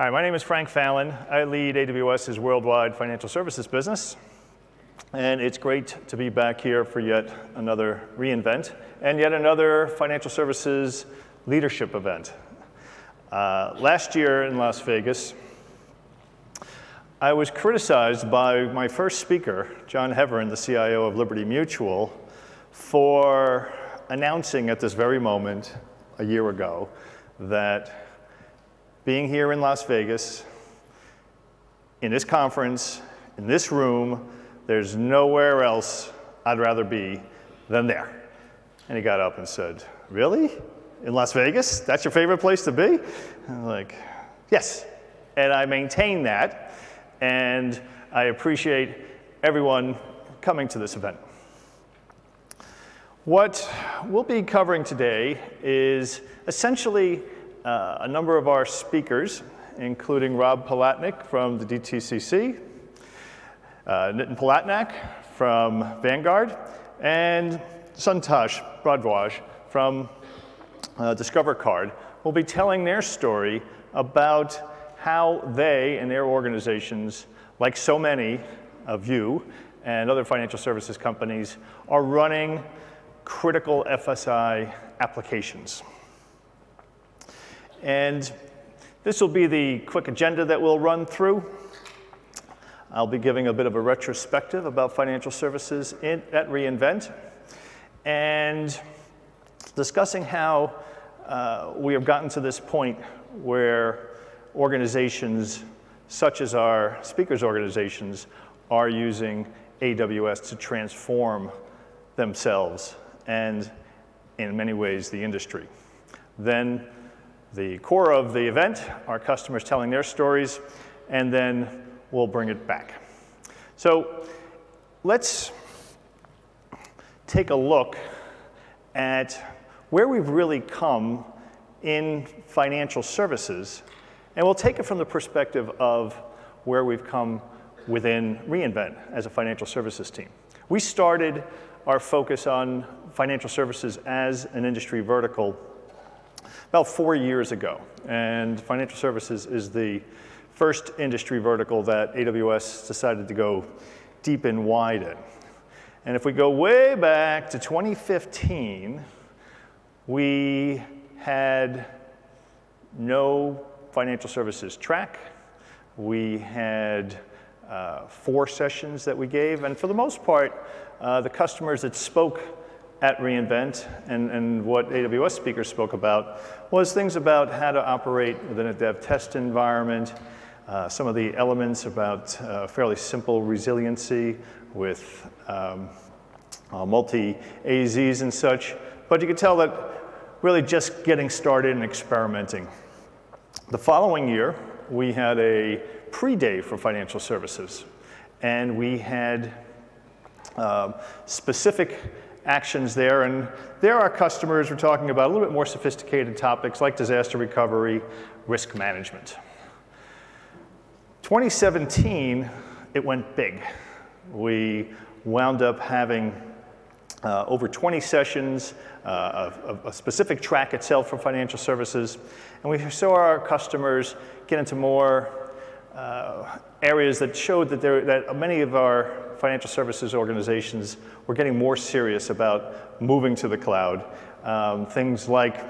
Hi, my name is Frank Fallon. I lead AWS's worldwide financial services business. And it's great to be back here for yet another reInvent and yet another financial services leadership event. Uh, last year in Las Vegas, I was criticized by my first speaker, John Heverin, the CIO of Liberty Mutual, for announcing at this very moment a year ago that being here in Las Vegas, in this conference, in this room, there's nowhere else I'd rather be than there. And he got up and said, Really? In Las Vegas? That's your favorite place to be? I'm like, Yes. And I maintain that. And I appreciate everyone coming to this event. What we'll be covering today is essentially uh, a number of our speakers, including Rob Palatnik from the DTCC, uh, Nitin Palatnak from Vanguard, and Santosh Bhardwaj from uh, Discover Card will be telling their story about how they and their organizations, like so many of you and other financial services companies, are running critical FSI applications. And this will be the quick agenda that we'll run through. I'll be giving a bit of a retrospective about financial services in, at reInvent and discussing how uh, we have gotten to this point where organizations such as our speakers organizations are using AWS to transform themselves and in many ways the industry. Then the core of the event, our customers telling their stories, and then we'll bring it back. So let's take a look at where we've really come in financial services, and we'll take it from the perspective of where we've come within reInvent as a financial services team. We started our focus on financial services as an industry vertical about four years ago. And financial services is the first industry vertical that AWS decided to go deep and wide in. And if we go way back to 2015, we had no financial services track. We had uh, four sessions that we gave, and for the most part, uh, the customers that spoke at reInvent and, and what AWS speakers spoke about was things about how to operate within a dev test environment, uh, some of the elements about uh, fairly simple resiliency with um, uh, multi-AZs and such. But you could tell that really just getting started and experimenting. The following year, we had a pre-day for financial services. And we had uh, specific actions there. And there our customers were talking about a little bit more sophisticated topics like disaster recovery, risk management. 2017, it went big. We wound up having uh, over 20 sessions, uh, a, a, specific track itself for financial services, and we saw our customers get into more uh, areas that showed that, there, that many of our financial services organizations were getting more serious about moving to the cloud. Um, things like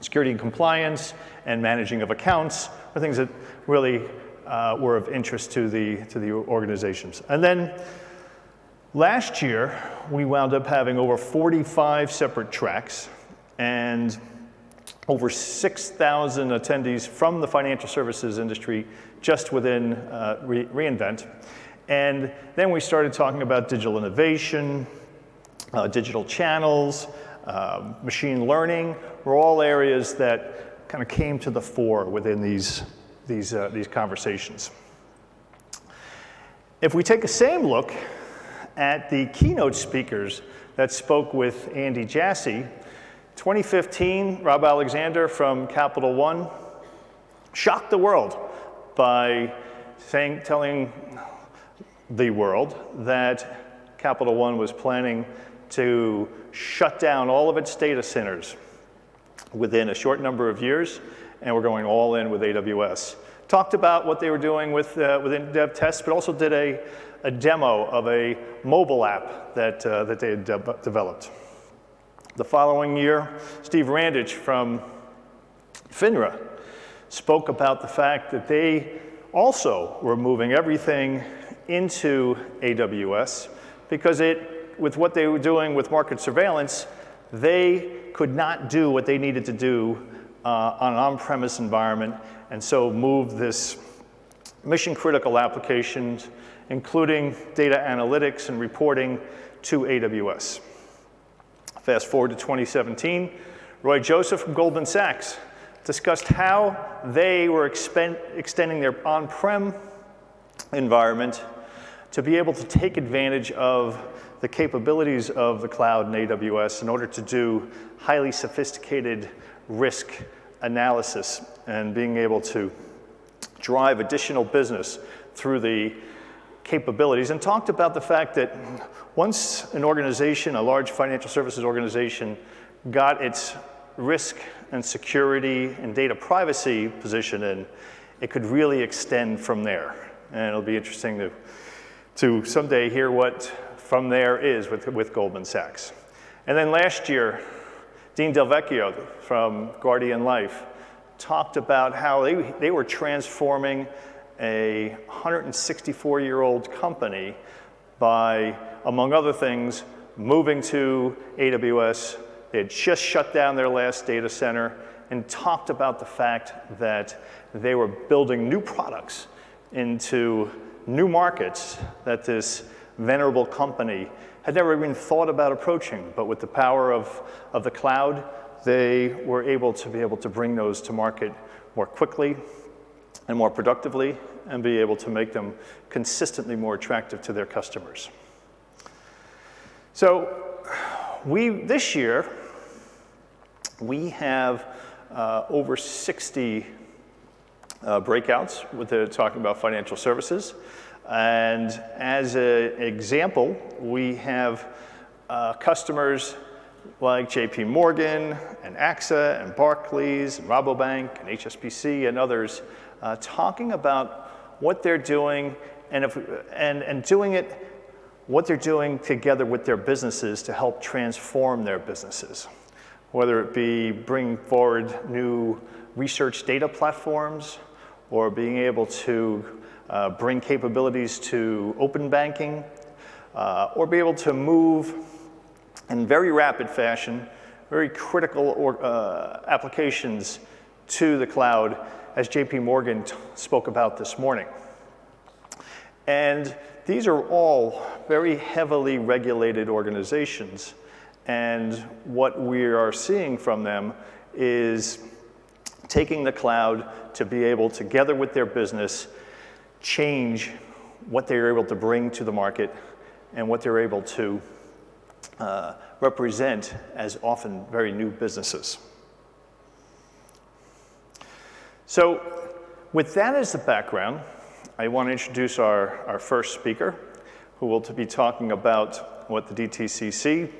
security and compliance and managing of accounts are things that really uh, were of interest to the, to the organizations. And then last year, we wound up having over 45 separate tracks and over 6,000 attendees from the financial services industry just within uh, Re reInvent. And then we started talking about digital innovation, uh, digital channels, uh, machine learning were all areas that kind of came to the fore within these, these, uh, these conversations. If we take the same look at the keynote speakers that spoke with Andy Jassy, 2015, Rob Alexander from Capital One shocked the world by saying, telling the world that Capital One was planning to shut down all of its data centers within a short number of years, and we're going all in with AWS. talked about what they were doing with, uh, with in-dev tests, but also did a, a demo of a mobile app that, uh, that they had de developed. The following year, Steve Randich from FINRA spoke about the fact that they also were moving everything into AWS because it, with what they were doing with market surveillance, they could not do what they needed to do uh, on an on-premise environment, and so moved this mission critical applications, including data analytics and reporting to AWS. Fast forward to 2017, Roy Joseph from Goldman Sachs discussed how they were extending their on-prem environment to be able to take advantage of the capabilities of the cloud and AWS in order to do highly sophisticated risk analysis and being able to drive additional business through the capabilities and talked about the fact that once an organization, a large financial services organization, got its risk and security and data privacy position in, it could really extend from there. And it'll be interesting to, to someday hear what from there is with, with Goldman Sachs. And then last year, Dean Delvecchio from Guardian Life talked about how they, they were transforming a 164 year old company by, among other things, moving to AWS. They had just shut down their last data center and talked about the fact that they were building new products into new markets that this venerable company had never even thought about approaching. But with the power of, of the cloud, they were able to be able to bring those to market more quickly and more productively and be able to make them consistently more attractive to their customers. So we, this year, we have uh, over 60 uh, breakouts with the, talking about financial services. And as an example, we have uh, customers like JP Morgan and AXA and Barclays and Rabobank and HSBC and others uh, talking about what they're doing and, if, and, and doing it, what they're doing together with their businesses to help transform their businesses. Whether it be bringing forward new research data platforms or being able to uh, bring capabilities to open banking uh, or be able to move in very rapid fashion, very critical or, uh, applications to the cloud, as JP Morgan spoke about this morning. And these are all very heavily regulated organizations. And what we are seeing from them is taking the cloud to be able, together with their business, change what they're able to bring to the market and what they're able to uh, represent as often very new businesses. So with that as the background, I want to introduce our, our first speaker, who will be talking about what the DTCC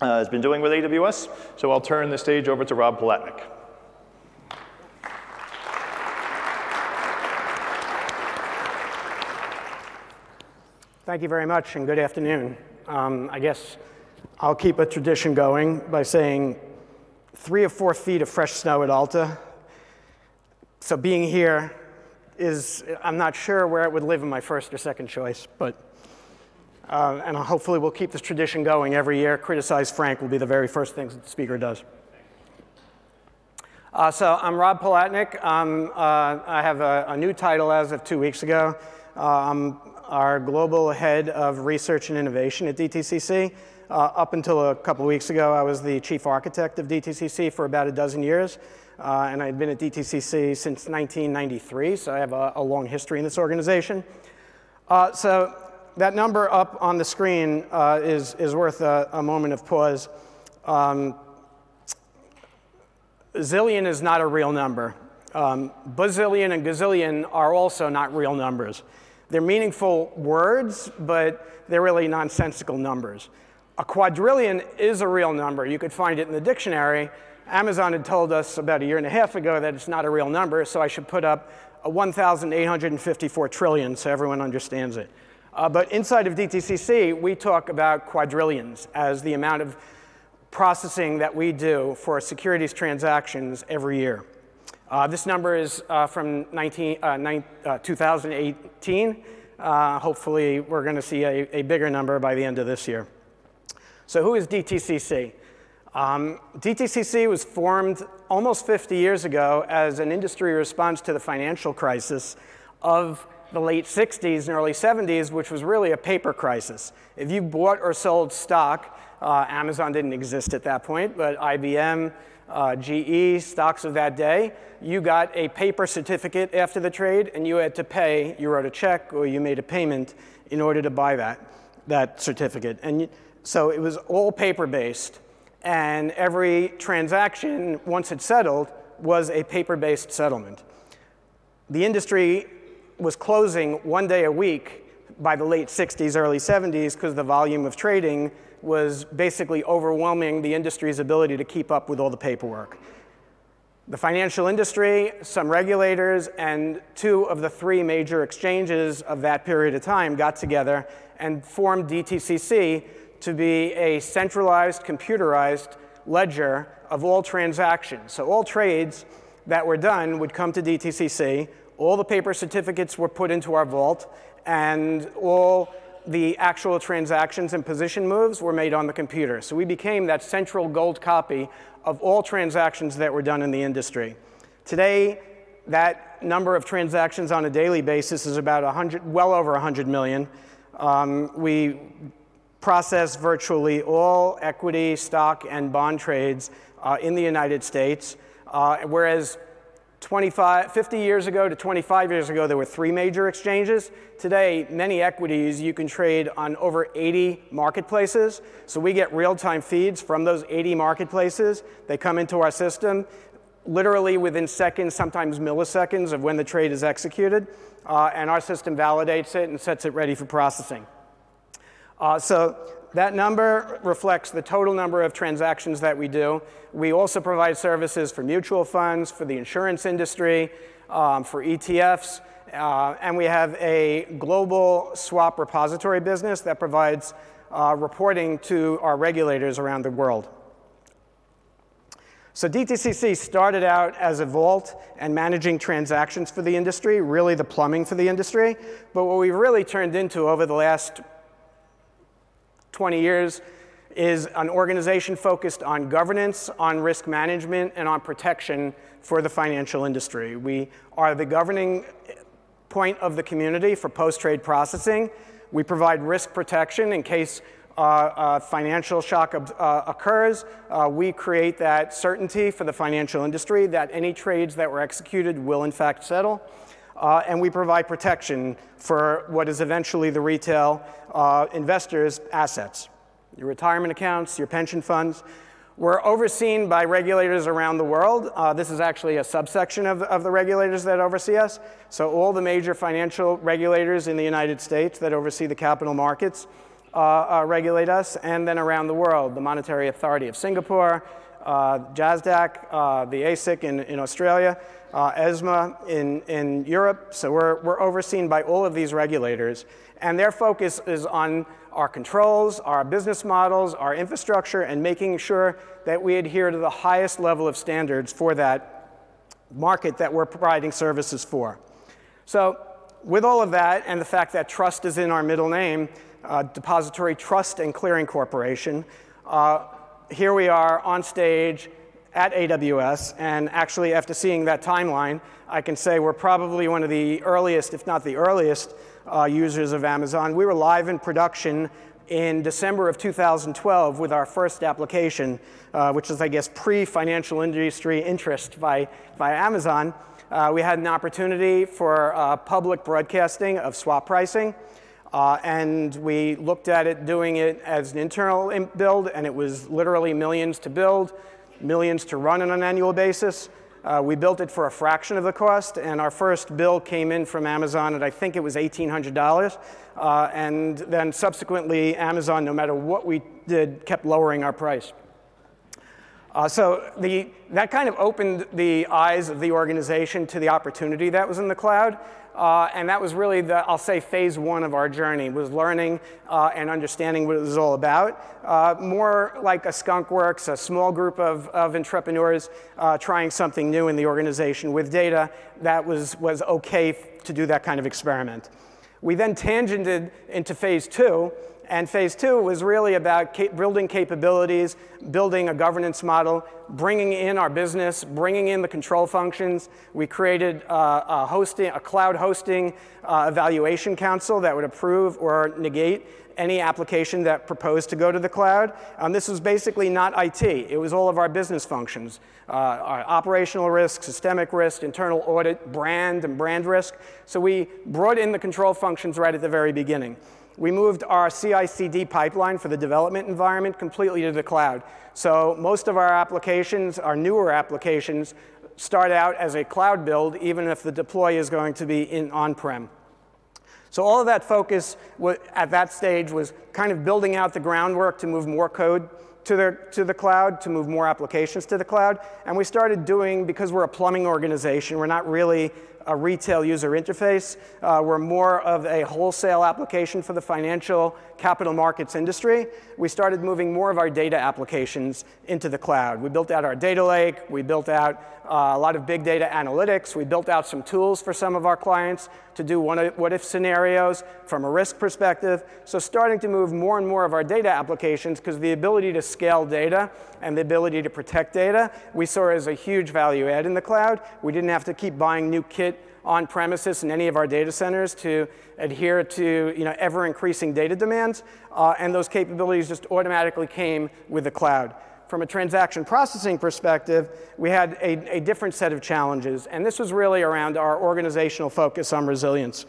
uh, has been doing with AWS. So I'll turn the stage over to Rob Palatnik. Thank you very much, and good afternoon. Um, I guess I'll keep a tradition going by saying three or four feet of fresh snow at Alta. So being here is, I'm not sure where it would live in my first or second choice, but, uh, and hopefully we'll keep this tradition going every year. Criticize Frank will be the very first thing the speaker does. Uh, so I'm Rob Palatnik. Um, uh, I have a, a, new title as of two weeks ago. Uh, our global head of research and innovation at DTCC. Uh, up until a couple weeks ago, I was the chief architect of DTCC for about a dozen years. Uh, and I've been at DTCC since 1993, so I have a, a long history in this organization. Uh, so that number up on the screen uh, is, is worth a, a moment of pause. Um, zillion is not a real number. Um, bazillion and gazillion are also not real numbers. They're meaningful words, but they're really nonsensical numbers. A quadrillion is a real number. You could find it in the dictionary. Amazon had told us about a year and a half ago that it's not a real number, so I should put up uh, 1,854 trillion, so everyone understands it. Uh, but inside of DTCC, we talk about quadrillions as the amount of processing that we do for securities transactions every year. Uh, this number is uh, from 19, uh, uh, 2018. Uh, hopefully, we're going to see a, a, bigger number by the end of this year. So who is DTCC? Um, DTCC was formed almost 50 years ago as an industry response to the financial crisis of the late 60s and early 70s, which was really a paper crisis. If you bought or sold stock, uh, Amazon didn't exist at that point, but IBM, uh, GE, stocks of that day, you got a paper certificate after the trade and you had to pay, you wrote a check or you made a payment in order to buy that, that certificate. And so it was all paper-based and every transaction, once it settled, was a paper-based settlement. The industry was closing one day a week by the late 60s, early 70s, because the volume of trading was basically overwhelming the industry's ability to keep up with all the paperwork. The financial industry, some regulators, and two of the three major exchanges of that period of time got together and formed DTCC to be a centralized, computerized ledger of all transactions. So all trades that were done would come to DTCC, all the paper certificates were put into our vault, and all the actual transactions and position moves were made on the computer. So we became that central gold copy of all transactions that were done in the industry. Today, that number of transactions on a daily basis is about 100, well over 100 million. Um, we process virtually all equity, stock, and bond trades uh, in the United States, uh, whereas 25, 50 years ago to 25 years ago, there were three major exchanges. Today, many equities you can trade on over 80 marketplaces. So we get real-time feeds from those 80 marketplaces. They come into our system literally within seconds, sometimes milliseconds of when the trade is executed. Uh, and our system validates it and sets it ready for processing. Uh, so that number reflects the total number of transactions that we do. We also provide services for mutual funds, for the insurance industry, um, for ETFs, uh, and we have a global swap repository business that provides uh, reporting to our regulators around the world. So DTCC started out as a vault and managing transactions for the industry, really the plumbing for the industry. But what we've really turned into over the last 20 years is an organization focused on governance, on risk management, and on protection for the financial industry. We are the governing point of the community for post-trade processing. We provide risk protection in case uh, a financial shock uh, occurs. Uh, we create that certainty for the financial industry that any trades that were executed will in fact settle. Uh, and we provide protection for what is eventually the retail uh, investors' assets, your retirement accounts, your pension funds. We're overseen by regulators around the world. Uh, this is actually a subsection of, of the regulators that oversee us. So all the major financial regulators in the United States that oversee the capital markets uh, uh, regulate us, and then around the world, the Monetary Authority of Singapore, JASDAQ, uh, the ASIC in, in Australia, uh, ESMA in, in Europe. So we're, we're overseen by all of these regulators. And their focus is on our controls, our business models, our infrastructure, and making sure that we adhere to the highest level of standards for that market that we're providing services for. So with all of that and the fact that trust is in our middle name, uh, Depository Trust and Clearing Corporation, uh, here we are on stage at AWS, and actually after seeing that timeline, I can say we're probably one of the earliest, if not the earliest, uh, users of Amazon. We were live in production in December of 2012 with our first application, uh, which is, I guess, pre-financial industry interest by, by Amazon. Uh, we had an opportunity for uh, public broadcasting of swap pricing. Uh, and we looked at it doing it as an internal build, and it was literally millions to build millions to run on an annual basis. Uh, we built it for a fraction of the cost, and our first bill came in from Amazon at I think it was $1,800. Uh, and then subsequently, Amazon, no matter what we did, kept lowering our price. Uh, so the, that kind of opened the eyes of the organization to the opportunity that was in the cloud. Uh, and that was really the, I'll say, phase one of our journey, was learning uh, and understanding what it was all about. Uh, more like a skunk works, a small group of, of entrepreneurs uh, trying something new in the organization with data that was, was okay to do that kind of experiment. We then tangented into phase two, and phase two was really about cap building capabilities, building a governance model, bringing in our business, bringing in the control functions. We created uh, a, hosting, a cloud hosting uh, evaluation council that would approve or negate any application that proposed to go to the cloud. Um, this was basically not IT. It was all of our business functions, uh, our operational risk, systemic risk, internal audit, brand, and brand risk. So we brought in the control functions right at the very beginning. We moved our CI/CD pipeline for the development environment completely to the cloud. So most of our applications, our newer applications, start out as a cloud build, even if the deploy is going to be in on-prem. So all of that focus at that stage was kind of building out the groundwork to move more code to the, to the cloud, to move more applications to the cloud. And we started doing, because we're a plumbing organization, we're not really a retail user interface. Uh, we're more of a wholesale application for the financial capital markets industry. We started moving more of our data applications into the cloud. We built out our data lake. We built out uh, a lot of big data analytics. We built out some tools for some of our clients to do what if scenarios from a risk perspective. So starting to move more and more of our data applications because the ability to scale data and the ability to protect data we saw as a huge value add in the cloud. We didn't have to keep buying new kit on premises in any of our data centers to adhere to you know, ever increasing data demands. Uh, and those capabilities just automatically came with the cloud. From a transaction processing perspective, we had a, a different set of challenges. And this was really around our organizational focus on resilience.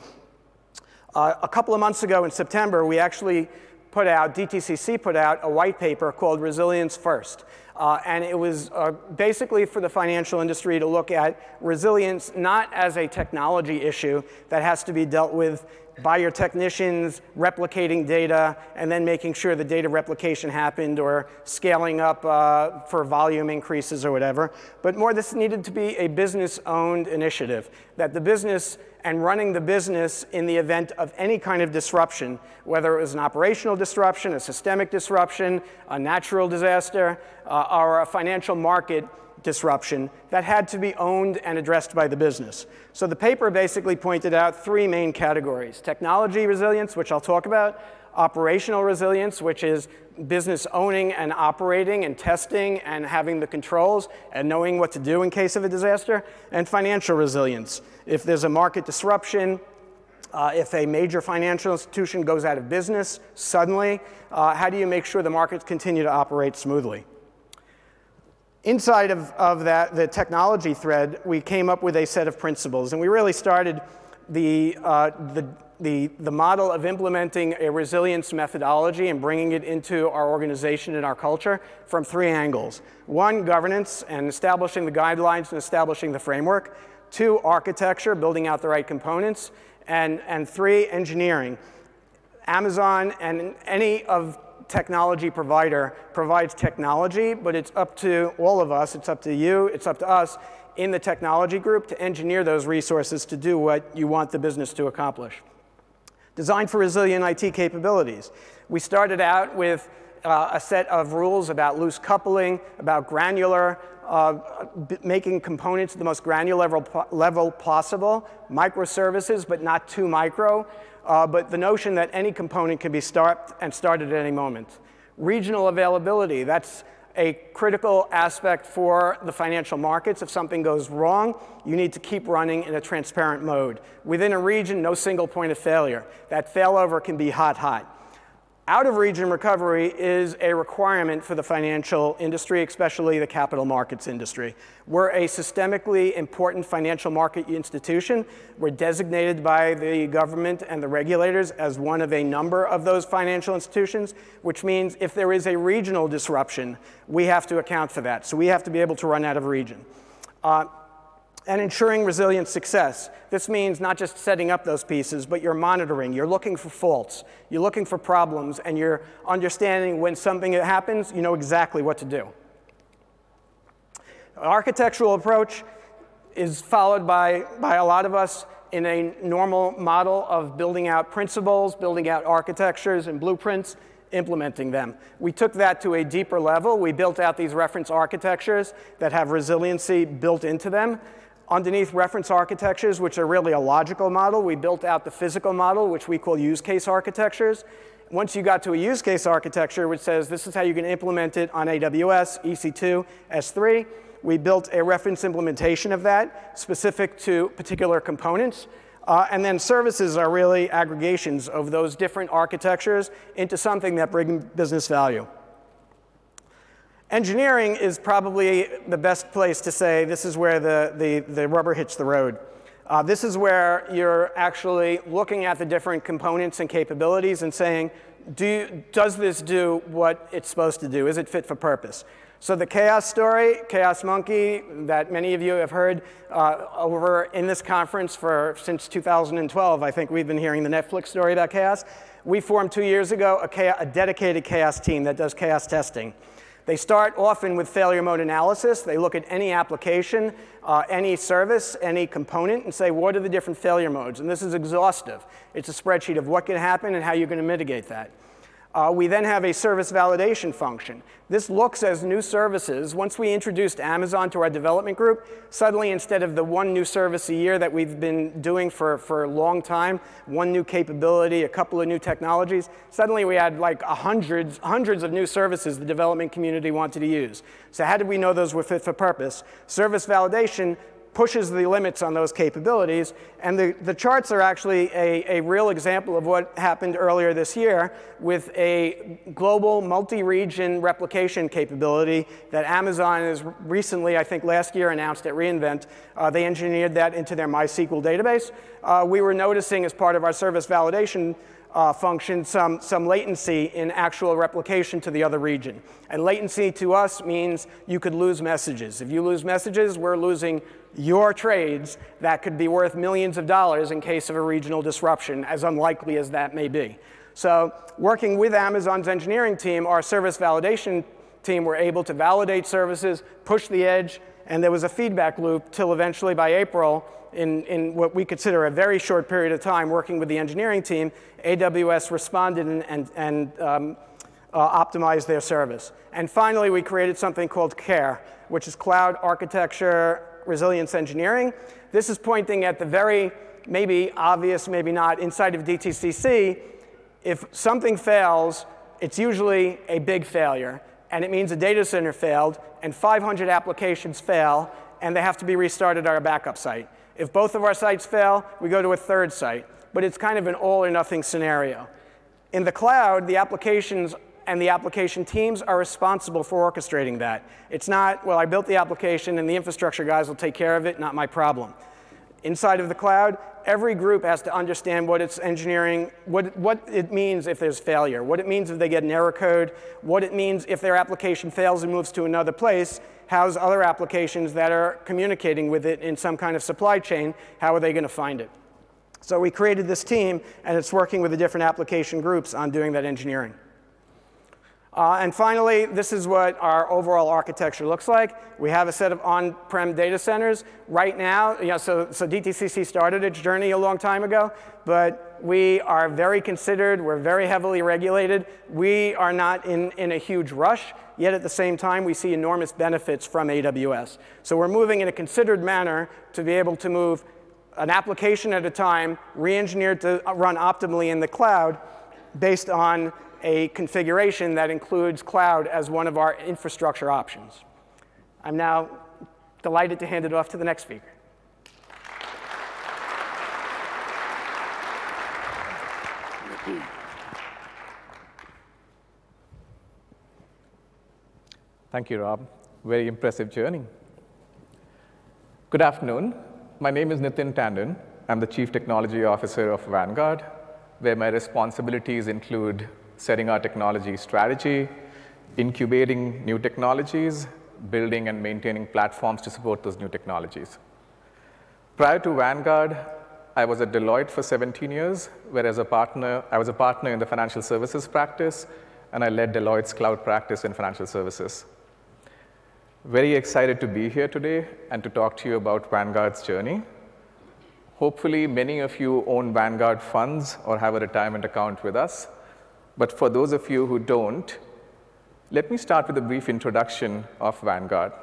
Uh, a couple of months ago in September, we actually put out, DTCC put out a white paper called Resilience First. Uh, and it was uh, basically for the financial industry to look at resilience not as a technology issue that has to be dealt with by your technicians replicating data and then making sure the data replication happened or scaling up uh, for volume increases or whatever. But more, this needed to be a business owned initiative, that the business and running the business in the event of any kind of disruption, whether it was an operational disruption, a systemic disruption, a natural disaster, uh, or a financial market disruption that had to be owned and addressed by the business. So the paper basically pointed out three main categories. Technology resilience, which I'll talk about, operational resilience, which is business owning and operating and testing and having the controls and knowing what to do in case of a disaster, and financial resilience. If there's a market disruption, uh, if a major financial institution goes out of business suddenly, uh, how do you make sure the markets continue to operate smoothly? Inside of, of that, the technology thread, we came up with a set of principles, and we really started the, uh, the, the, the model of implementing a resilience methodology and bringing it into our organization and our culture from three angles. One, governance and establishing the guidelines and establishing the framework. Two, architecture, building out the right components. And, and three, engineering. Amazon and any of technology provider provides technology, but it's up to all of us, it's up to you, it's up to us in the technology group to engineer those resources to do what you want the business to accomplish. Designed for resilient IT capabilities. We started out with uh, a set of rules about loose coupling, about granular, uh, making components the most granular level, level possible, microservices, but not too micro, uh, but the notion that any component can be start and started at any moment. Regional availability, that's a critical aspect for the financial markets. If something goes wrong, you need to keep running in a transparent mode. Within a region, no single point of failure. That failover can be hot, hot. Out of region recovery is a requirement for the financial industry, especially the capital markets industry. We're a systemically important financial market institution. We're designated by the government and the regulators as one of a number of those financial institutions, which means if there is a regional disruption, we have to account for that. So we have to be able to run out of region. Uh, and ensuring resilient success. This means not just setting up those pieces, but you're monitoring, you're looking for faults, you're looking for problems, and you're understanding when something happens, you know exactly what to do. Architectural approach is followed by, by a lot of us in a normal model of building out principles, building out architectures and blueprints, implementing them. We took that to a deeper level. We built out these reference architectures that have resiliency built into them. Underneath reference architectures, which are really a logical model, we built out the physical model, which we call use case architectures. Once you got to a use case architecture, which says this is how you can implement it on AWS, EC2, S3, we built a reference implementation of that specific to particular components. Uh, and then services are really aggregations of those different architectures into something that bring business value. Engineering is probably the best place to say this is where the, the, the rubber hits the road. Uh, this is where you're actually looking at the different components and capabilities and saying, do, does this do what it's supposed to do? Is it fit for purpose? So the chaos story, Chaos Monkey, that many of you have heard uh, over in this conference for since 2012. I think we've been hearing the Netflix story about chaos. We formed two years ago a, chaos, a dedicated chaos team that does chaos testing. They start often with failure mode analysis. They look at any application, uh, any service, any component, and say, what are the different failure modes? And this is exhaustive. It's a spreadsheet of what can happen and how you're going to mitigate that. Uh, we then have a service validation function. This looks as new services. Once we introduced Amazon to our development group, suddenly instead of the one new service a year that we've been doing for, for a long time, one new capability, a couple of new technologies, suddenly we had like hundreds, hundreds of new services the development community wanted to use. So how did we know those were fit for purpose? Service validation pushes the limits on those capabilities. And the, the charts are actually a, a real example of what happened earlier this year with a global multi-region replication capability that Amazon has recently, I think last year, announced at reInvent. Uh, they engineered that into their MySQL database. Uh, we were noticing as part of our service validation uh, function some, some latency in actual replication to the other region. And latency to us means you could lose messages. If you lose messages, we're losing your trades that could be worth millions of dollars in case of a regional disruption, as unlikely as that may be. So working with Amazon's engineering team, our service validation team were able to validate services, push the edge, and there was a feedback loop till eventually by April, in, in what we consider a very short period of time working with the engineering team, AWS responded and, and, and um, uh, optimized their service. And finally, we created something called CARE, which is Cloud Architecture resilience engineering. This is pointing at the very, maybe obvious, maybe not, inside of DTCC, if something fails, it's usually a big failure. And it means a data center failed, and 500 applications fail, and they have to be restarted at our backup site. If both of our sites fail, we go to a third site. But it's kind of an all or nothing scenario. In the cloud, the applications and the application teams are responsible for orchestrating that. It's not, well, I built the application and the infrastructure guys will take care of it, not my problem. Inside of the cloud, every group has to understand what it's engineering, what, what it means if there's failure, what it means if they get an error code, what it means if their application fails and moves to another place, how's other applications that are communicating with it in some kind of supply chain, how are they going to find it? So we created this team, and it's working with the different application groups on doing that engineering. Uh, and finally, this is what our overall architecture looks like. We have a set of on-prem data centers. Right now, you know, so, so DTCC started its journey a long time ago, but we are very considered. We're very heavily regulated. We are not in, in a huge rush, yet at the same time, we see enormous benefits from AWS. So we're moving in a considered manner to be able to move an application at a time, re-engineered to run optimally in the cloud based on a configuration that includes cloud as one of our infrastructure options. I'm now delighted to hand it off to the next speaker. Thank you, Rob. Very impressive journey. Good afternoon. My name is Nitin Tandon. I'm the Chief Technology Officer of Vanguard, where my responsibilities include setting our technology strategy, incubating new technologies, building and maintaining platforms to support those new technologies. Prior to Vanguard, I was at Deloitte for 17 years, where as a partner, I was a partner in the financial services practice, and I led Deloitte's cloud practice in financial services. Very excited to be here today and to talk to you about Vanguard's journey. Hopefully, many of you own Vanguard funds or have a retirement account with us. But for those of you who don't, let me start with a brief introduction of Vanguard.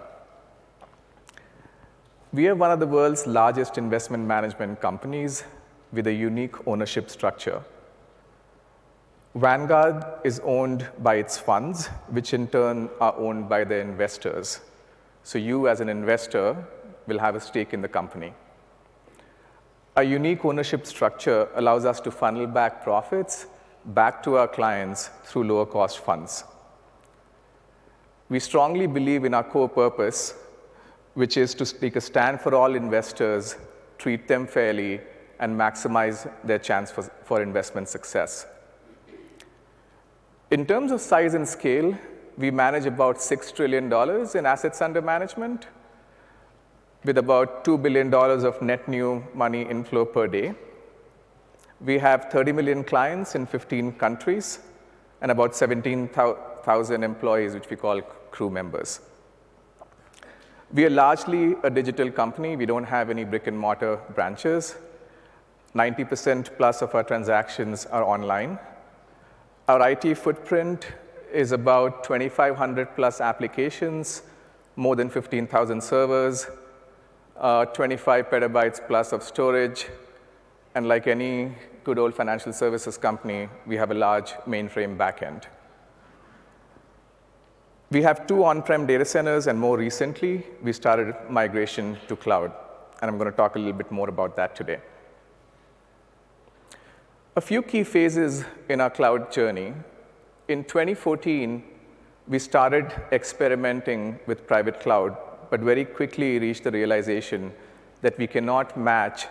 We are one of the world's largest investment management companies with a unique ownership structure. Vanguard is owned by its funds, which in turn are owned by the investors. So you, as an investor, will have a stake in the company. A unique ownership structure allows us to funnel back profits back to our clients through lower cost funds. We strongly believe in our core purpose, which is to take a stand for all investors, treat them fairly, and maximize their chance for, for investment success. In terms of size and scale, we manage about $6 trillion in assets under management with about $2 billion of net new money inflow per day. We have 30 million clients in 15 countries and about 17,000 employees, which we call crew members. We are largely a digital company. We don't have any brick and mortar branches. 90% plus of our transactions are online. Our IT footprint is about 2,500 plus applications, more than 15,000 servers, uh, 25 petabytes plus of storage, and like any good old financial services company, we have a large mainframe backend. We have two on-prem data centers, and more recently, we started migration to cloud. And I'm going to talk a little bit more about that today. A few key phases in our cloud journey. In 2014, we started experimenting with private cloud, but very quickly reached the realization that we cannot match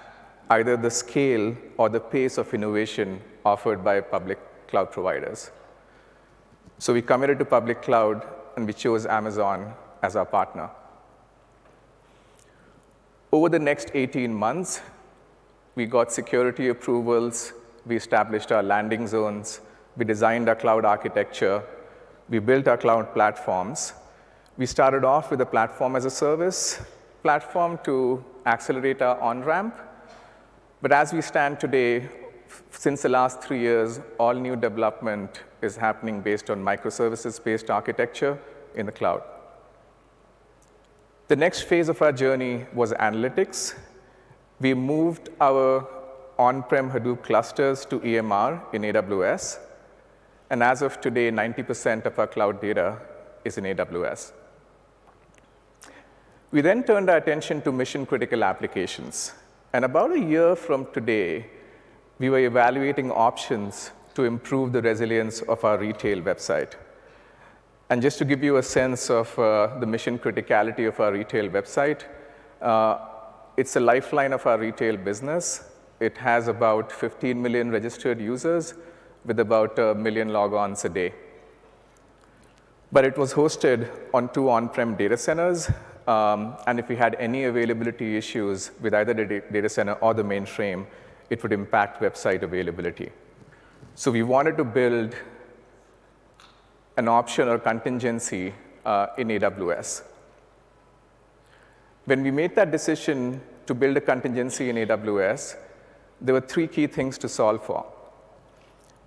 either the scale or the pace of innovation offered by public cloud providers. So we committed to public cloud, and we chose Amazon as our partner. Over the next 18 months, we got security approvals, we established our landing zones, we designed our cloud architecture, we built our cloud platforms. We started off with a platform as a service platform to accelerate our on-ramp. But as we stand today, since the last three years, all new development is happening based on microservices-based architecture in the cloud. The next phase of our journey was analytics. We moved our on-prem Hadoop clusters to EMR in AWS. And as of today, 90% of our cloud data is in AWS. We then turned our attention to mission-critical applications. And about a year from today, we were evaluating options to improve the resilience of our retail website. And just to give you a sense of uh, the mission criticality of our retail website, uh, it's a lifeline of our retail business. It has about 15 million registered users with about a million logons a day. But it was hosted on two on-prem data centers. Um, and if we had any availability issues with either the data center or the mainframe, it would impact website availability. So we wanted to build an option or contingency uh, in AWS. When we made that decision to build a contingency in AWS, there were three key things to solve for.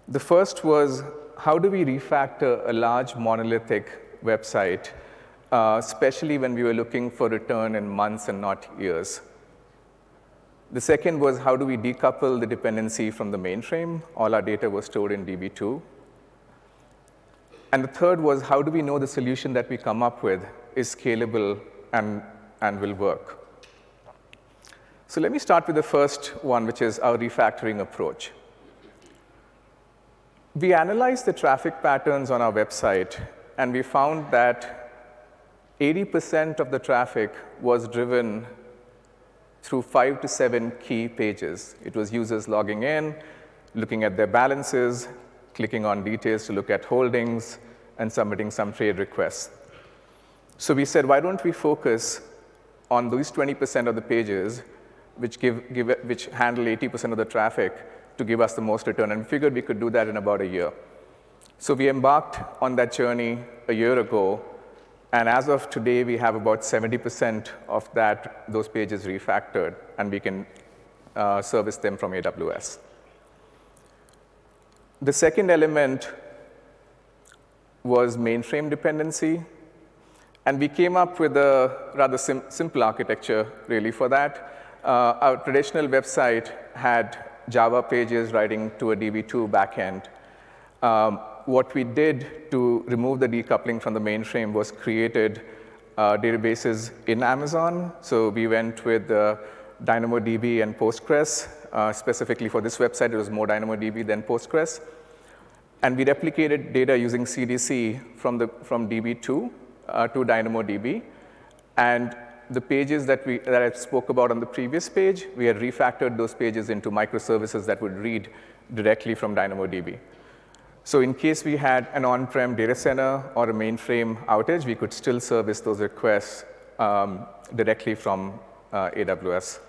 The first was how do we refactor a large monolithic website, uh, especially when we were looking for return in months and not years. The second was how do we decouple the dependency from the mainframe? All our data was stored in DB2. And the third was how do we know the solution that we come up with is scalable and, and will work? So let me start with the first one, which is our refactoring approach. We analyzed the traffic patterns on our website, and we found that 80% of the traffic was driven through five to seven key pages. It was users logging in, looking at their balances, clicking on details to look at holdings, and submitting some trade requests. So we said, why don't we focus on those 20% of the pages which, give, give, which handle 80% of the traffic to give us the most return. And we figured we could do that in about a year. So we embarked on that journey a year ago, And as of today, we have about 70% of that, those pages refactored, and we can uh, service them from AWS. The second element was mainframe dependency. And we came up with a rather sim simple architecture, really, for that. Uh, our traditional website had Java pages writing to a DB2 backend. Um, what we did to remove the decoupling from the mainframe was created uh, databases in Amazon. So we went with uh, DynamoDB and Postgres. Uh, specifically for this website, it was more DynamoDB than Postgres. And we replicated data using CDC from, the, from DB2 uh, to DynamoDB. And the pages that, we, that I spoke about on the previous page, we had refactored those pages into microservices that would read directly from DynamoDB. So in case we had an on-prem data center or a mainframe outage, we could still service those requests um, directly from uh, AWS.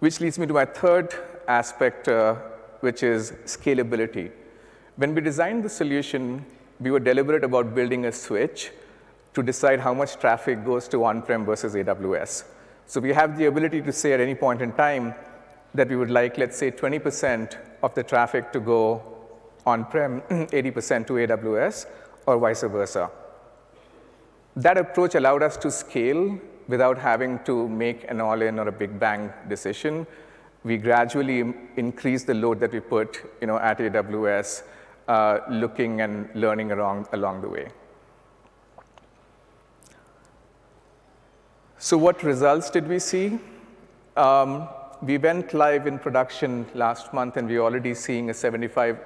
Which leads me to my third aspect, uh, which is scalability. When we designed the solution, we were deliberate about building a switch to decide how much traffic goes to on-prem versus AWS. So we have the ability to say at any point in time that we would like, let's say, 20% of the traffic to go on-prem, 80% to AWS, or vice versa. That approach allowed us to scale without having to make an all-in or a big bang decision. We gradually increased the load that we put you know, at AWS, uh, looking and learning along, along the way. So what results did we see? Um, we went live in production last month, and we're already seeing a 75%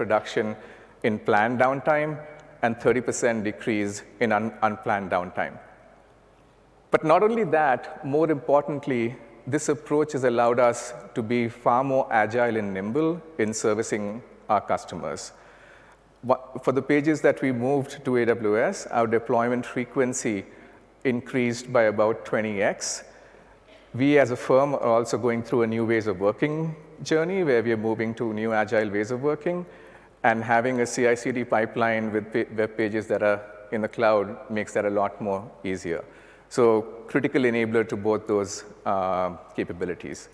reduction in planned downtime and 30% decrease in un unplanned downtime. But not only that, more importantly, this approach has allowed us to be far more agile and nimble in servicing our customers. For the pages that we moved to AWS, our deployment frequency increased by about 20x. We as a firm are also going through a new ways of working journey where we are moving to new agile ways of working and having a CI/CD pipeline with web pages that are in the cloud makes that a lot more easier. So critical enabler to both those uh, capabilities.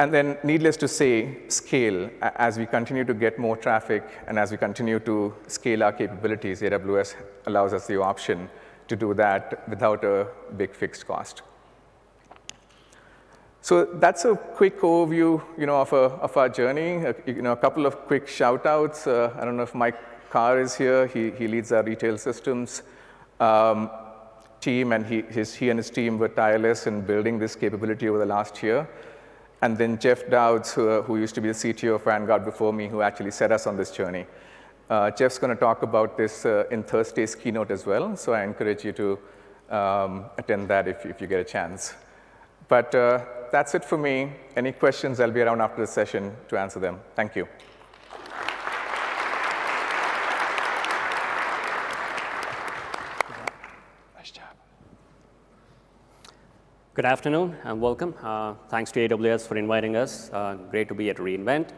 And then needless to say, scale. As we continue to get more traffic and as we continue to scale our capabilities, AWS allows us the option to do that without a big fixed cost. So that's a quick overview you know, of, a, of our journey. A, you know, a couple of quick shout outs. Uh, I don't know if Mike Carr is here. He, he leads our retail systems um, team, and he, his, he and his team were tireless in building this capability over the last year. And then Jeff Dowds, who, who used to be the CTO of Vanguard before me, who actually set us on this journey. Uh, Jeff's going to talk about this uh, in Thursday's keynote as well, so I encourage you to um, attend that if, if you get a chance. But uh, that's it for me. Any questions, I'll be around after the session to answer them. Thank you. Nice job. Good afternoon and welcome. Uh, thanks to AWS for inviting us. Uh, great to be at reInvent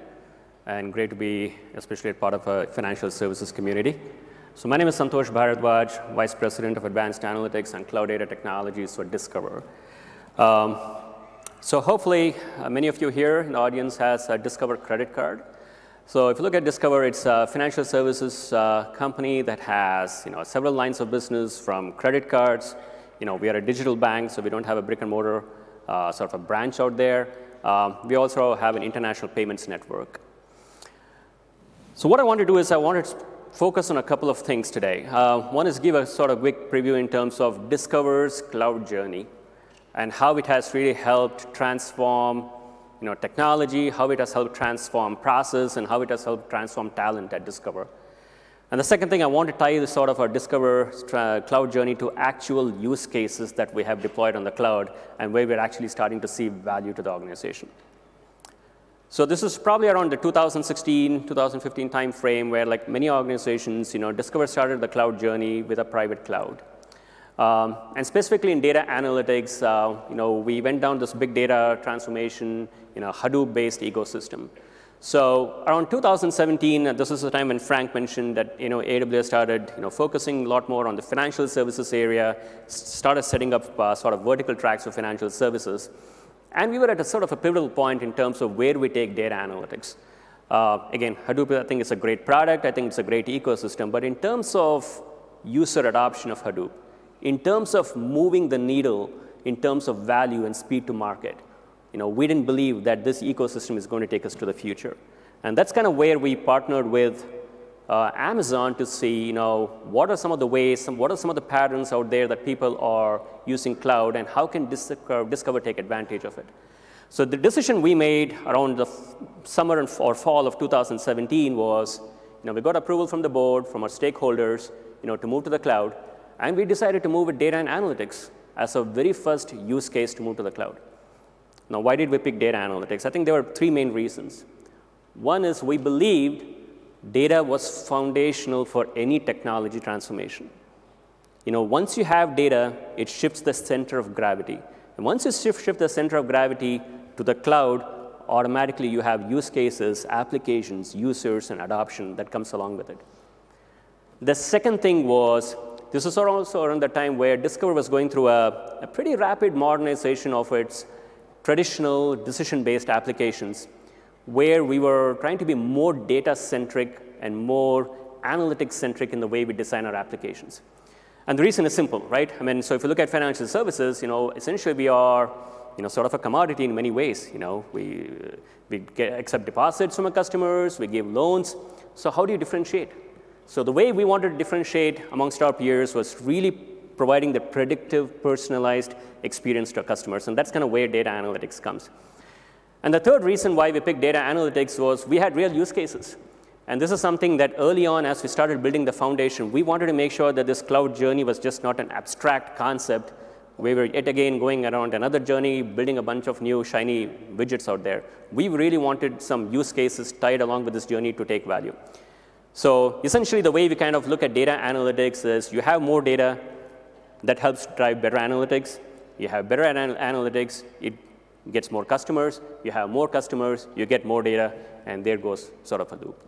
and great to be especially part of a financial services community. So my name is Santosh Bharadwaj, Vice President of Advanced Analytics and Cloud Data Technologies for Discover. Um, so hopefully, uh, many of you here in the audience has a Discover credit card. So if you look at Discover, it's a financial services uh, company that has you know, several lines of business from credit cards. You know, we are a digital bank, so we don't have a brick and mortar uh, sort of a branch out there. Um, we also have an international payments network. So what I want to do is I want to focus on a couple of things today. Uh, one is give a sort of quick preview in terms of Discover's cloud journey and how it has really helped transform you know, technology, how it has helped transform process, and how it has helped transform talent at Discover. And the second thing, I want to tie this sort of our Discover uh, cloud journey to actual use cases that we have deployed on the cloud and where we're actually starting to see value to the organization. So this is probably around the 2016, 2015 timeframe where like many organizations, you know, Discover started the cloud journey with a private cloud. Um, and specifically in data analytics, uh, you know, we went down this big data transformation in a Hadoop-based ecosystem. So around 2017, uh, this is the time when Frank mentioned that you know, AWS started you know, focusing a lot more on the financial services area, started setting up uh, sort of vertical tracks for financial services. And we were at a sort of a pivotal point in terms of where we take data analytics. Uh, again, Hadoop, I think, is a great product. I think it's a great ecosystem. But in terms of user adoption of Hadoop, in terms of moving the needle, in terms of value and speed to market, you know, we didn't believe that this ecosystem is going to take us to the future. And that's kind of where we partnered with uh, Amazon to see, you know, what are some of the ways, some, what are some of the patterns out there that people are using cloud, and how can Discover, Discover take advantage of it? So the decision we made around the summer or fall of 2017 was, you know, we got approval from the board, from our stakeholders, you know, to move to the cloud, and we decided to move with data and analytics as our very first use case to move to the cloud. Now, why did we pick data analytics? I think there were three main reasons. One is we believed data was foundational for any technology transformation. You know, once you have data, it shifts the center of gravity. And once you shift, shift the center of gravity to the cloud, automatically you have use cases, applications, users, and adoption that comes along with it. The second thing was, this was also around the time where Discover was going through a, a pretty rapid modernization of its traditional decision-based applications where we were trying to be more data-centric and more analytics-centric in the way we design our applications. And the reason is simple, right? I mean, so if you look at financial services, you know, essentially we are, you know, sort of a commodity in many ways. You know, we, we get, accept deposits from our customers, we give loans. So how do you differentiate? So the way we wanted to differentiate amongst our peers was really providing the predictive, personalized experience to our customers. And that's kind of where data analytics comes. And the third reason why we picked data analytics was we had real use cases. And this is something that early on, as we started building the foundation, we wanted to make sure that this cloud journey was just not an abstract concept. We were yet again going around another journey, building a bunch of new shiny widgets out there. We really wanted some use cases tied along with this journey to take value. So essentially, the way we kind of look at data analytics is you have more data, that helps drive better analytics. You have better anal analytics, it gets more customers. You have more customers, you get more data, and there goes sort of a loop.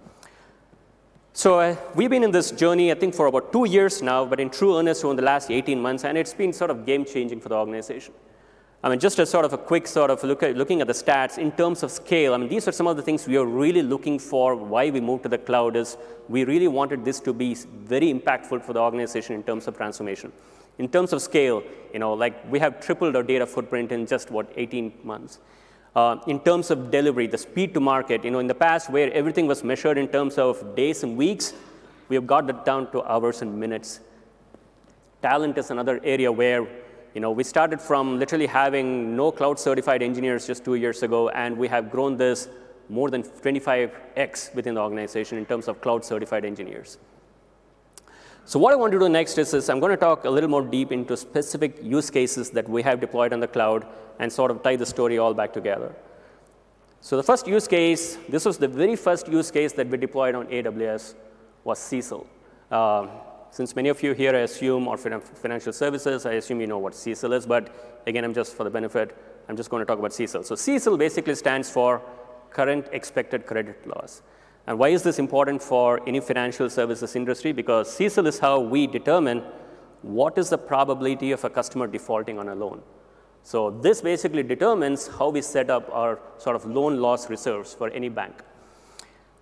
So uh, we've been in this journey, I think, for about two years now, but in true earnest over the last 18 months, and it's been sort of game-changing for the organization. I mean, just a sort of a quick sort of look at, looking at the stats in terms of scale, I mean, these are some of the things we are really looking for why we moved to the cloud is we really wanted this to be very impactful for the organization in terms of transformation. In terms of scale, you know, like we have tripled our data footprint in just, what, 18 months. Uh, in terms of delivery, the speed to market, you know, in the past where everything was measured in terms of days and weeks, we have got that down to hours and minutes. Talent is another area where, you know, we started from literally having no cloud certified engineers just two years ago, and we have grown this more than 25x within the organization in terms of cloud certified engineers. So what I want to do next is, is I'm going to talk a little more deep into specific use cases that we have deployed on the cloud and sort of tie the story all back together. So the first use case, this was the very first use case that we deployed on AWS was CECL. Uh, since many of you here, I assume, or financial services, I assume you know what CECL is, but again, I'm just for the benefit, I'm just going to talk about CECL. So CECL basically stands for Current Expected Credit Loss. And why is this important for any financial services industry? Because CECL is how we determine what is the probability of a customer defaulting on a loan. So this basically determines how we set up our sort of loan loss reserves for any bank.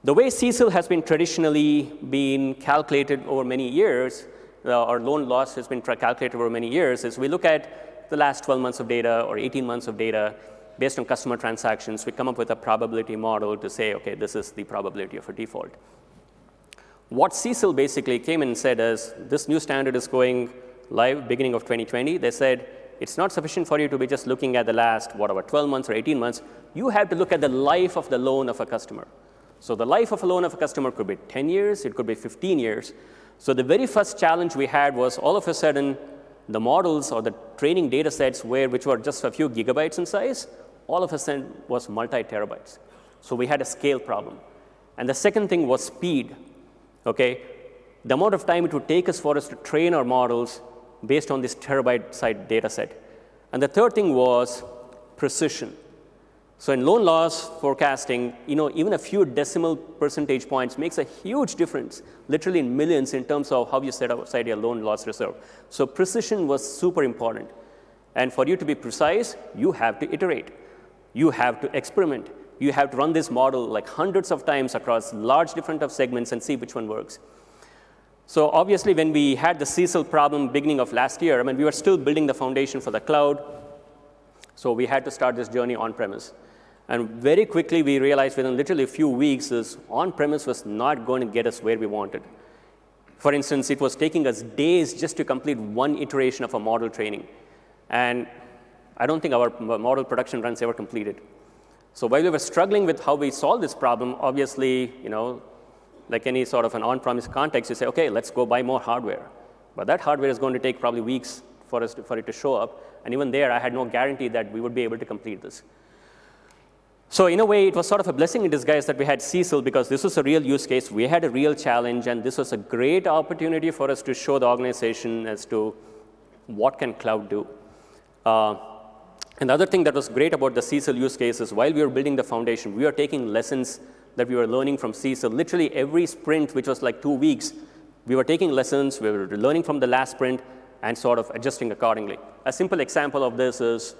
The way CECL has been traditionally been calculated over many years, uh, our loan loss has been calculated over many years, is we look at the last 12 months of data or 18 months of data, based on customer transactions, we come up with a probability model to say, okay, this is the probability of a default. What CECL basically came and said is, this new standard is going live beginning of 2020. They said, it's not sufficient for you to be just looking at the last, whatever, 12 months or 18 months. You have to look at the life of the loan of a customer. So the life of a loan of a customer could be 10 years, it could be 15 years. So the very first challenge we had was all of a sudden, the models or the training data sets were, which were just a few gigabytes in size, all of a sudden was multi-terabytes. So we had a scale problem. And the second thing was speed, okay? The amount of time it would take us for us to train our models based on this terabyte side data set. And the third thing was precision. So in loan loss forecasting, you know, even a few decimal percentage points makes a huge difference, literally in millions in terms of how you set aside your loan loss reserve. So precision was super important. And for you to be precise, you have to iterate. You have to experiment. You have to run this model like hundreds of times across large different of segments and see which one works. So obviously, when we had the CECL problem beginning of last year, I mean, we were still building the foundation for the cloud. So we had to start this journey on-premise. And very quickly, we realized within literally a few weeks, this on-premise was not going to get us where we wanted. For instance, it was taking us days just to complete one iteration of a model training. And I don't think our model production runs ever completed. So while we were struggling with how we solve this problem, obviously, you know, like any sort of an on-premise context, you say, okay, let's go buy more hardware. But that hardware is going to take probably weeks for, us to, for it to show up. And even there, I had no guarantee that we would be able to complete this. So in a way, it was sort of a blessing in disguise that we had CECL because this was a real use case. We had a real challenge, and this was a great opportunity for us to show the organization as to what can cloud do. Uh, and the other thing that was great about the CECL use case is while we were building the foundation, we were taking lessons that we were learning from CECL. Literally every sprint, which was like two weeks, we were taking lessons, we were learning from the last sprint, and sort of adjusting accordingly. A simple example of this is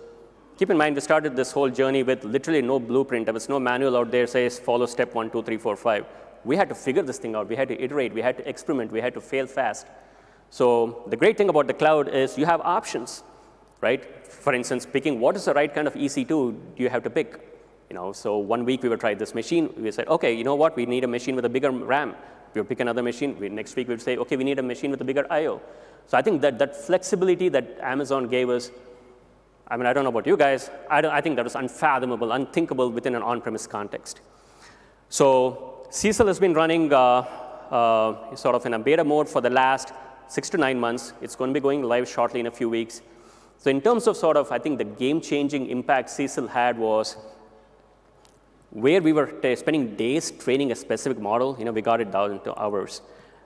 Keep in mind, we started this whole journey with literally no blueprint. There was no manual out there says follow step one, two, three, four, five. We had to figure this thing out. We had to iterate. We had to experiment. We had to fail fast. So the great thing about the cloud is you have options, right? For instance, picking what is the right kind of EC2 you have to pick? You know, so one week we would try this machine. We said, okay, you know what? We need a machine with a bigger RAM. We would pick another machine. We, next week we would say, okay, we need a machine with a bigger I/O. So I think that that flexibility that Amazon gave us I mean, I don't know about you guys. I, I think that was unfathomable, unthinkable within an on-premise context. So CECL has been running uh, uh, sort of in a beta mode for the last six to nine months. It's going to be going live shortly in a few weeks. So in terms of sort of, I think the game-changing impact CECL had was where we were spending days training a specific model, you know, we got it down into hours.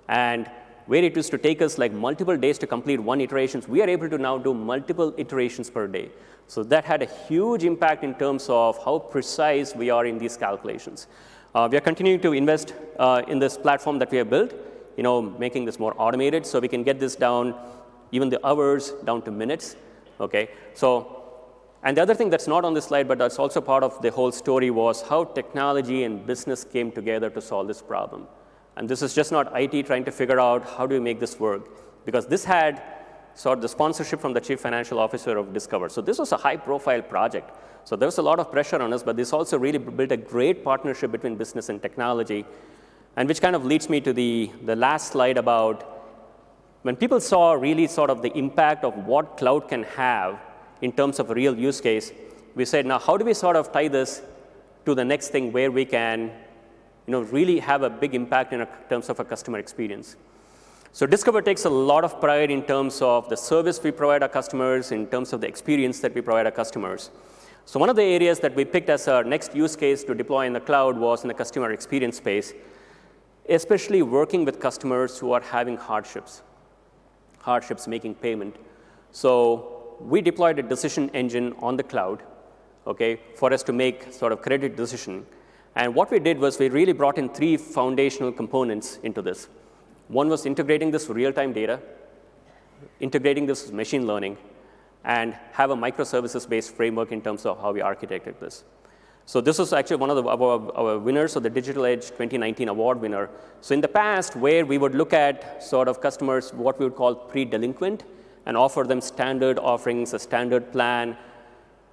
And where it used to take us like multiple days to complete one iterations, we are able to now do multiple iterations per day. So that had a huge impact in terms of how precise we are in these calculations. Uh, we are continuing to invest uh, in this platform that we have built, you know, making this more automated so we can get this down, even the hours, down to minutes, okay? So, and the other thing that's not on this slide, but that's also part of the whole story was how technology and business came together to solve this problem. And this is just not IT trying to figure out how do we make this work, because this had sort of the sponsorship from the chief financial officer of Discover. So this was a high profile project. So there was a lot of pressure on us, but this also really built a great partnership between business and technology, and which kind of leads me to the, the last slide about when people saw really sort of the impact of what cloud can have in terms of a real use case, we said, now how do we sort of tie this to the next thing where we can you know, really have a big impact in terms of a customer experience. So Discover takes a lot of pride in terms of the service we provide our customers, in terms of the experience that we provide our customers. So one of the areas that we picked as our next use case to deploy in the cloud was in the customer experience space, especially working with customers who are having hardships, hardships making payment. So we deployed a decision engine on the cloud, okay, for us to make sort of credit decision and what we did was we really brought in three foundational components into this. One was integrating this real-time data, integrating this machine learning, and have a microservices-based framework in terms of how we architected this. So this was actually one of the, our, our, winners of the Digital Edge 2019 award winner. So in the past, where we would look at sort of customers, what we would call pre-delinquent, and offer them standard offerings, a standard plan,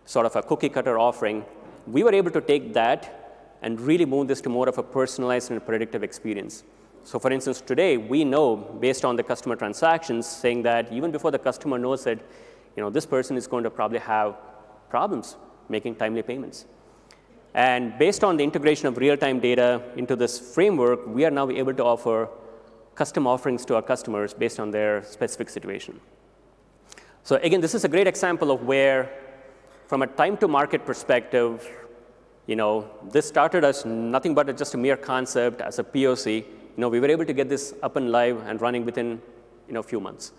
sort of a cookie cutter offering, we were able to take that and really move this to more of a personalized and predictive experience. So for instance, today we know based on the customer transactions saying that even before the customer knows that you know, this person is going to probably have problems making timely payments. And based on the integration of real-time data into this framework, we are now able to offer custom offerings to our customers based on their specific situation. So again, this is a great example of where, from a time to market perspective, you know, this started as nothing but just a mere concept as a POC. You know, we were able to get this up and live and running within, you know, a few months.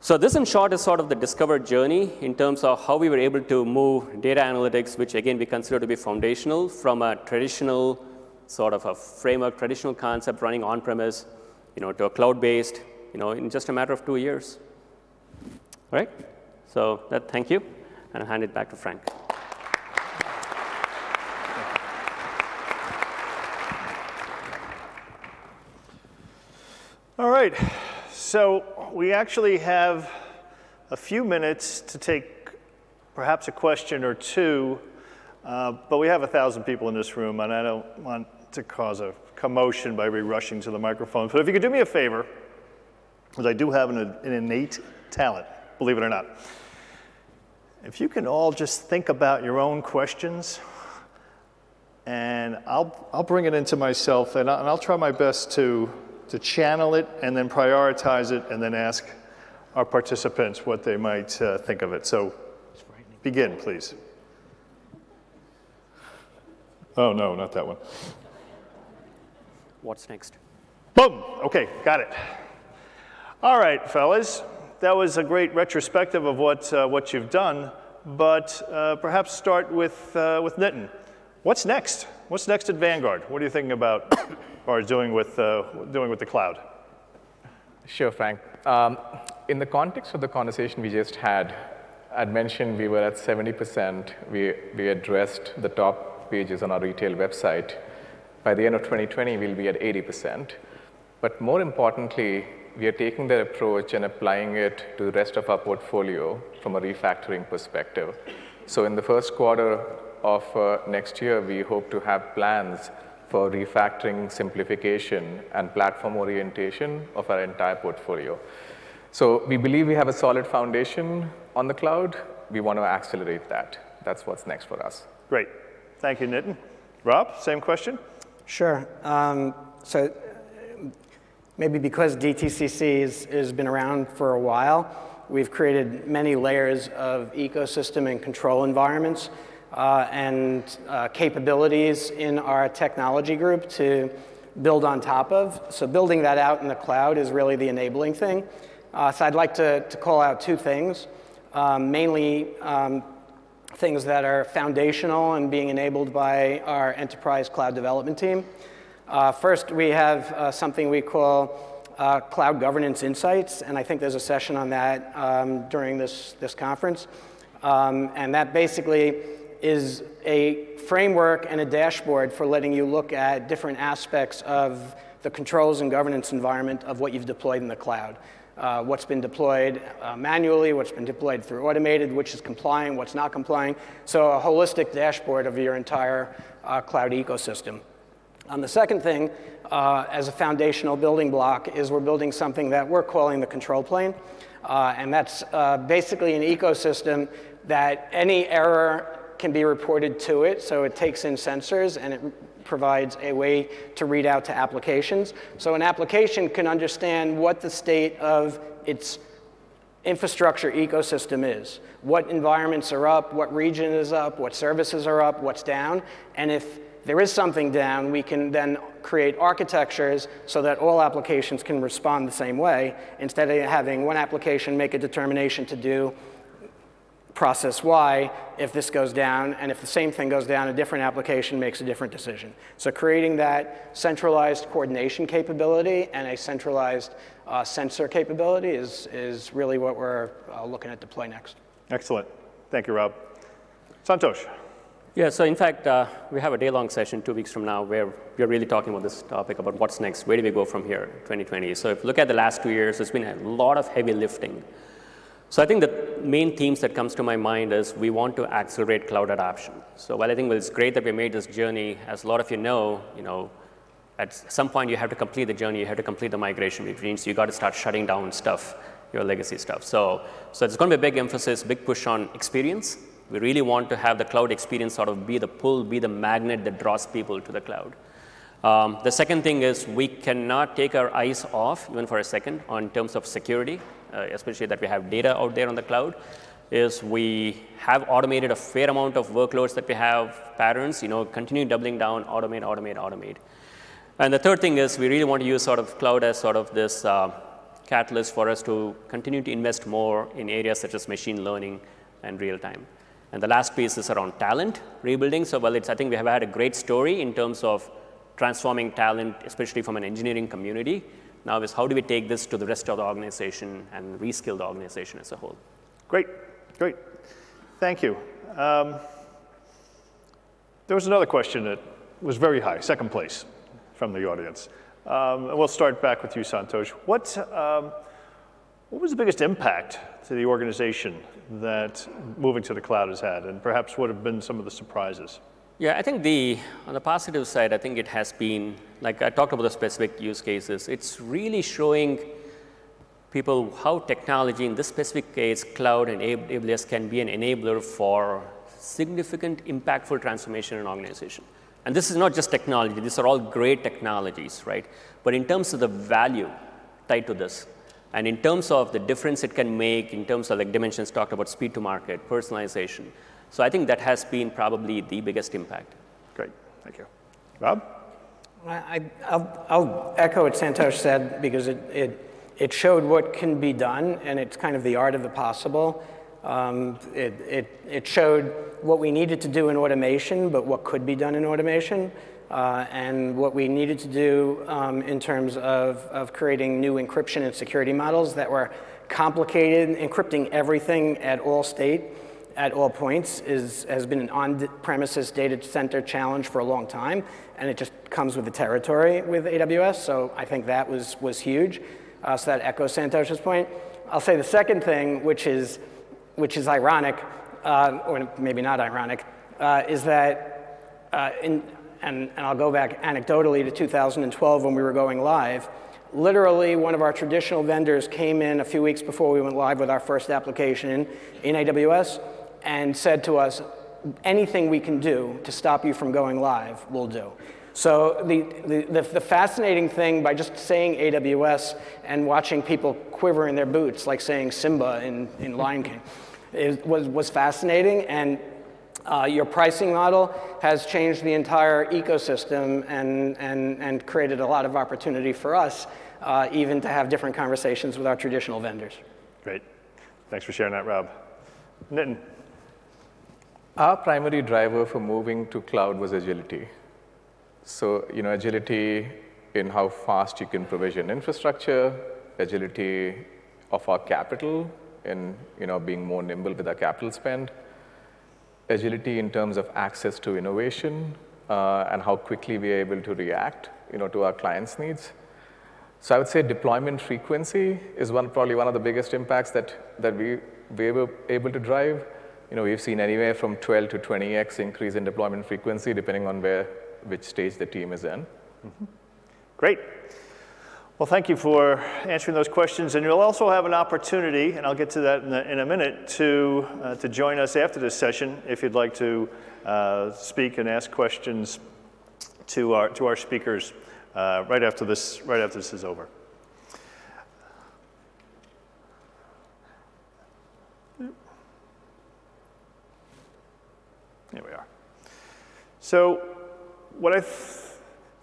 So this, in short, is sort of the discovered journey in terms of how we were able to move data analytics, which again we consider to be foundational, from a traditional sort of a framework, traditional concept running on-premise, you know, to a cloud-based, you know, in just a matter of two years. All right? So that, thank you, and I'll hand it back to Frank. All right, so we actually have a few minutes to take perhaps a question or two, uh, but we have a thousand people in this room, and I don't want to cause a commotion by re-rushing to the microphone. So if you could do me a favor, because I do have an, an innate talent, believe it or not. If you can all just think about your own questions, and I'll, I'll bring it into myself, and I'll, and I'll try my best to to channel it and then prioritize it and then ask our participants what they might uh, think of it. So begin, please. Oh, no, not that one. What's next? Boom. Okay, got it. All right, fellas. That was a great retrospective of what, uh, what you've done, but uh, perhaps start with, uh, with Nitin. What's next? What's next at Vanguard? What are you thinking about or doing with, uh, doing with the cloud? Sure, Frank. Um, in the context of the conversation we just had, I'd mentioned we were at 70%. We, we addressed the top pages on our retail website. By the end of 2020, we'll be at 80%. But more importantly, we are taking that approach and applying it to the rest of our portfolio from a refactoring perspective. So in the first quarter of uh, next year, we hope to have plans for refactoring, simplification, and platform orientation of our entire portfolio. So we believe we have a solid foundation on the cloud. We want to accelerate that. That's what's next for us. Great. Thank you, Nitin. Rob, same question? Sure. Um, so maybe because DTCC has been around for a while, we've created many layers of ecosystem and control environments uh, and uh, capabilities in our technology group to build on top of. So building that out in the cloud is really the enabling thing. Uh, so I'd like to, to call out two things, um, mainly um, things that are foundational and being enabled by our enterprise cloud development team. Uh, first, we have uh, something we call uh, Cloud Governance Insights, and I think there's a session on that um, during this, this conference. Um, and that basically is a framework and a dashboard for letting you look at different aspects of the controls and governance environment of what you've deployed in the cloud. Uh, what's been deployed uh, manually, what's been deployed through automated, which is complying, what's not complying. So a holistic dashboard of your entire uh, cloud ecosystem. And the second thing, uh, as a foundational building block, is we're building something that we're calling the control plane. Uh, and that's uh, basically an ecosystem that any error can be reported to it, so it takes in sensors and it provides a way to read out to applications. So an application can understand what the state of its infrastructure ecosystem is, what environments are up, what region is up, what services are up, what's down, and if there is something down, we can then create architectures so that all applications can respond the same way instead of having one application make a determination to do process Y if this goes down, and if the same thing goes down, a different application makes a different decision. So creating that centralized coordination capability and a centralized uh, sensor capability is, is really what we're uh, looking at deploy next. Excellent. Thank you, Rob. Santosh. Yeah, so in fact, uh, we have a day-long session two weeks from now where we're really talking about this topic about what's next, where do we go from here, 2020. So if you look at the last two years, there's been a lot of heavy lifting so I think the main themes that comes to my mind is we want to accelerate cloud adoption. So while I think it's great that we made this journey, as a lot of you know, you know, at some point you have to complete the journey, you have to complete the migration, which means you got to start shutting down stuff, your legacy stuff. So, so it's going to be a big emphasis, big push on experience. We really want to have the cloud experience sort of be the pull, be the magnet that draws people to the cloud. Um, the second thing is we cannot take our eyes off, even for a second, on terms of security. Uh, especially that we have data out there on the cloud, is we have automated a fair amount of workloads that we have patterns, you know, continue doubling down, automate, automate, automate. And the third thing is we really want to use sort of cloud as sort of this uh, catalyst for us to continue to invest more in areas such as machine learning and real time. And the last piece is around talent rebuilding. So, well, it's, I think we have had a great story in terms of transforming talent, especially from an engineering community. Now is how do we take this to the rest of the organization and reskill the organization as a whole? Great, great. Thank you. Um, there was another question that was very high, second place from the audience. Um, we'll start back with you, Santosh. What, um, what was the biggest impact to the organization that moving to the cloud has had, and perhaps what have been some of the surprises? Yeah, I think the on the positive side, I think it has been like I talked about the specific use cases. It's really showing people how technology, in this specific case, cloud and AWS can be an enabler for significant, impactful transformation in an organization. And this is not just technology; these are all great technologies, right? But in terms of the value tied to this, and in terms of the difference it can make, in terms of like dimensions talked about speed to market, personalization. So I think that has been probably the biggest impact. Great, thank you. Rob? I, will echo what Santosh said because it, it, it showed what can be done and it's kind of the art of the possible. Um, it, it, it showed what we needed to do in automation, but what could be done in automation uh, and what we needed to do um, in terms of, of creating new encryption and security models that were complicated, encrypting everything at all state, at all points, is, has been an on-premises data center challenge for a long time, and it just comes with the territory with AWS, so I think that was, was huge. Uh, so that echoes Santosh's point. I'll say the second thing, which is, which is ironic, uh, or maybe not ironic, uh, is that uh, in, and, and I'll go back anecdotally to 2012 when we were going live. Literally, one of our traditional vendors came in a few weeks before we went live with our first application in AWS and said to us, anything we can do to stop you from going live, we'll do. So the, the, the, fascinating thing by just saying AWS and watching people quiver in their boots, like saying Simba in, in Lion King, was, was fascinating. And uh, your pricing model has changed the entire ecosystem and, and, and created a lot of opportunity for us, uh, even to have different conversations with our traditional vendors. Great. Thanks for sharing that, Rob. Nitin. Our primary driver for moving to cloud was agility. So, you know, agility in how fast you can provision infrastructure, agility of our capital in, you know, being more nimble with our capital spend, agility in terms of access to innovation uh, and how quickly we are able to react you know, to our clients' needs. So I would say deployment frequency is one, probably one of the biggest impacts that, that we, we were able to drive. You know, we've seen anywhere from 12 to 20x increase in deployment frequency depending on where, which stage the team is in. Mm -hmm. Great. Well, thank you for answering those questions. And you'll also have an opportunity, and I'll get to that in a, in a minute, to, uh, to join us after this session if you'd like to uh, speak and ask questions to our, to our speakers uh, right, after this, right after this is over. Here we are. So, what I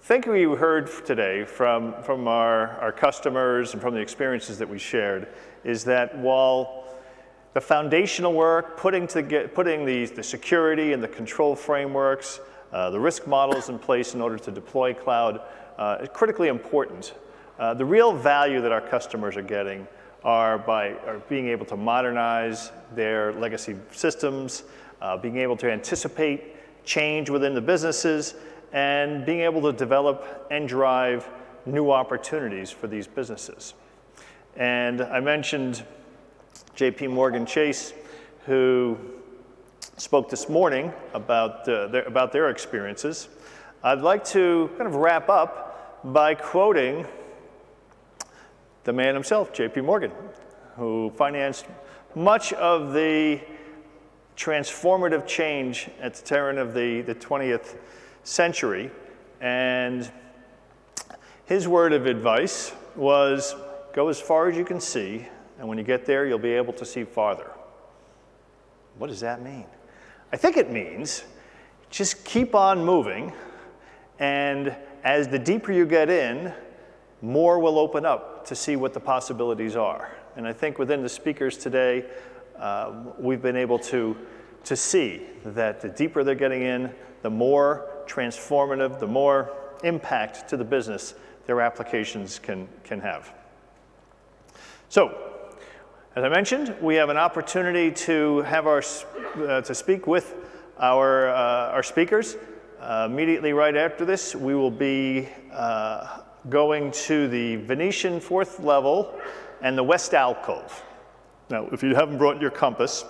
think we heard today from, from our, our customers and from the experiences that we shared is that while the foundational work, putting, to putting the, the security and the control frameworks, uh, the risk models in place in order to deploy cloud uh, is critically important. Uh, the real value that our customers are getting are by are being able to modernize their legacy systems, uh, being able to anticipate change within the businesses, and being able to develop and drive new opportunities for these businesses. And I mentioned JP Morgan Chase, who spoke this morning about, uh, their, about their experiences. I'd like to kind of wrap up by quoting the man himself, JP Morgan, who financed much of the transformative change at the turn of the, the 20th century. And his word of advice was go as far as you can see, and when you get there, you'll be able to see farther. What does that mean? I think it means just keep on moving, and as the deeper you get in, more will open up to see what the possibilities are. And I think within the speakers today, um, we've been able to, to see that the deeper they're getting in, the more transformative, the more impact to the business their applications can, can have. So, as I mentioned, we have an opportunity to have our, uh, to speak with our, uh, our speakers. Uh, immediately right after this, we will be uh, going to the Venetian fourth level and the West Alcove. Now, if you haven't brought your compass,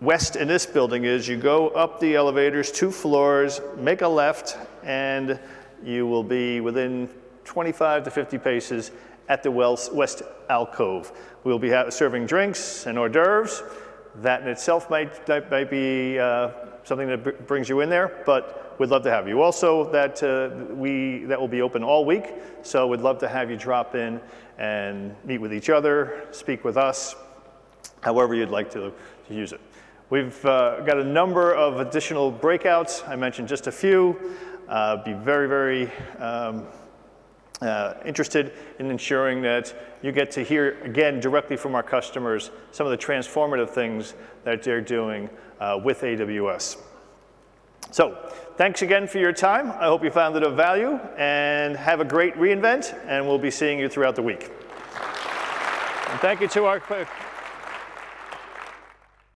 west in this building is you go up the elevators, two floors, make a left, and you will be within 25 to 50 paces at the West Alcove. We'll be serving drinks and hors d'oeuvres. That in itself might, might be uh, something that brings you in there, but we'd love to have you. Also, that, uh, we, that will be open all week, so we'd love to have you drop in and meet with each other, speak with us, however you'd like to, to use it. We've uh, got a number of additional breakouts. I mentioned just a few. Uh, be very, very um, uh, interested in ensuring that you get to hear again directly from our customers some of the transformative things that they're doing uh, with AWS. So thanks again for your time. I hope you found it of value and have a great reInvent and we'll be seeing you throughout the week. And thank you to our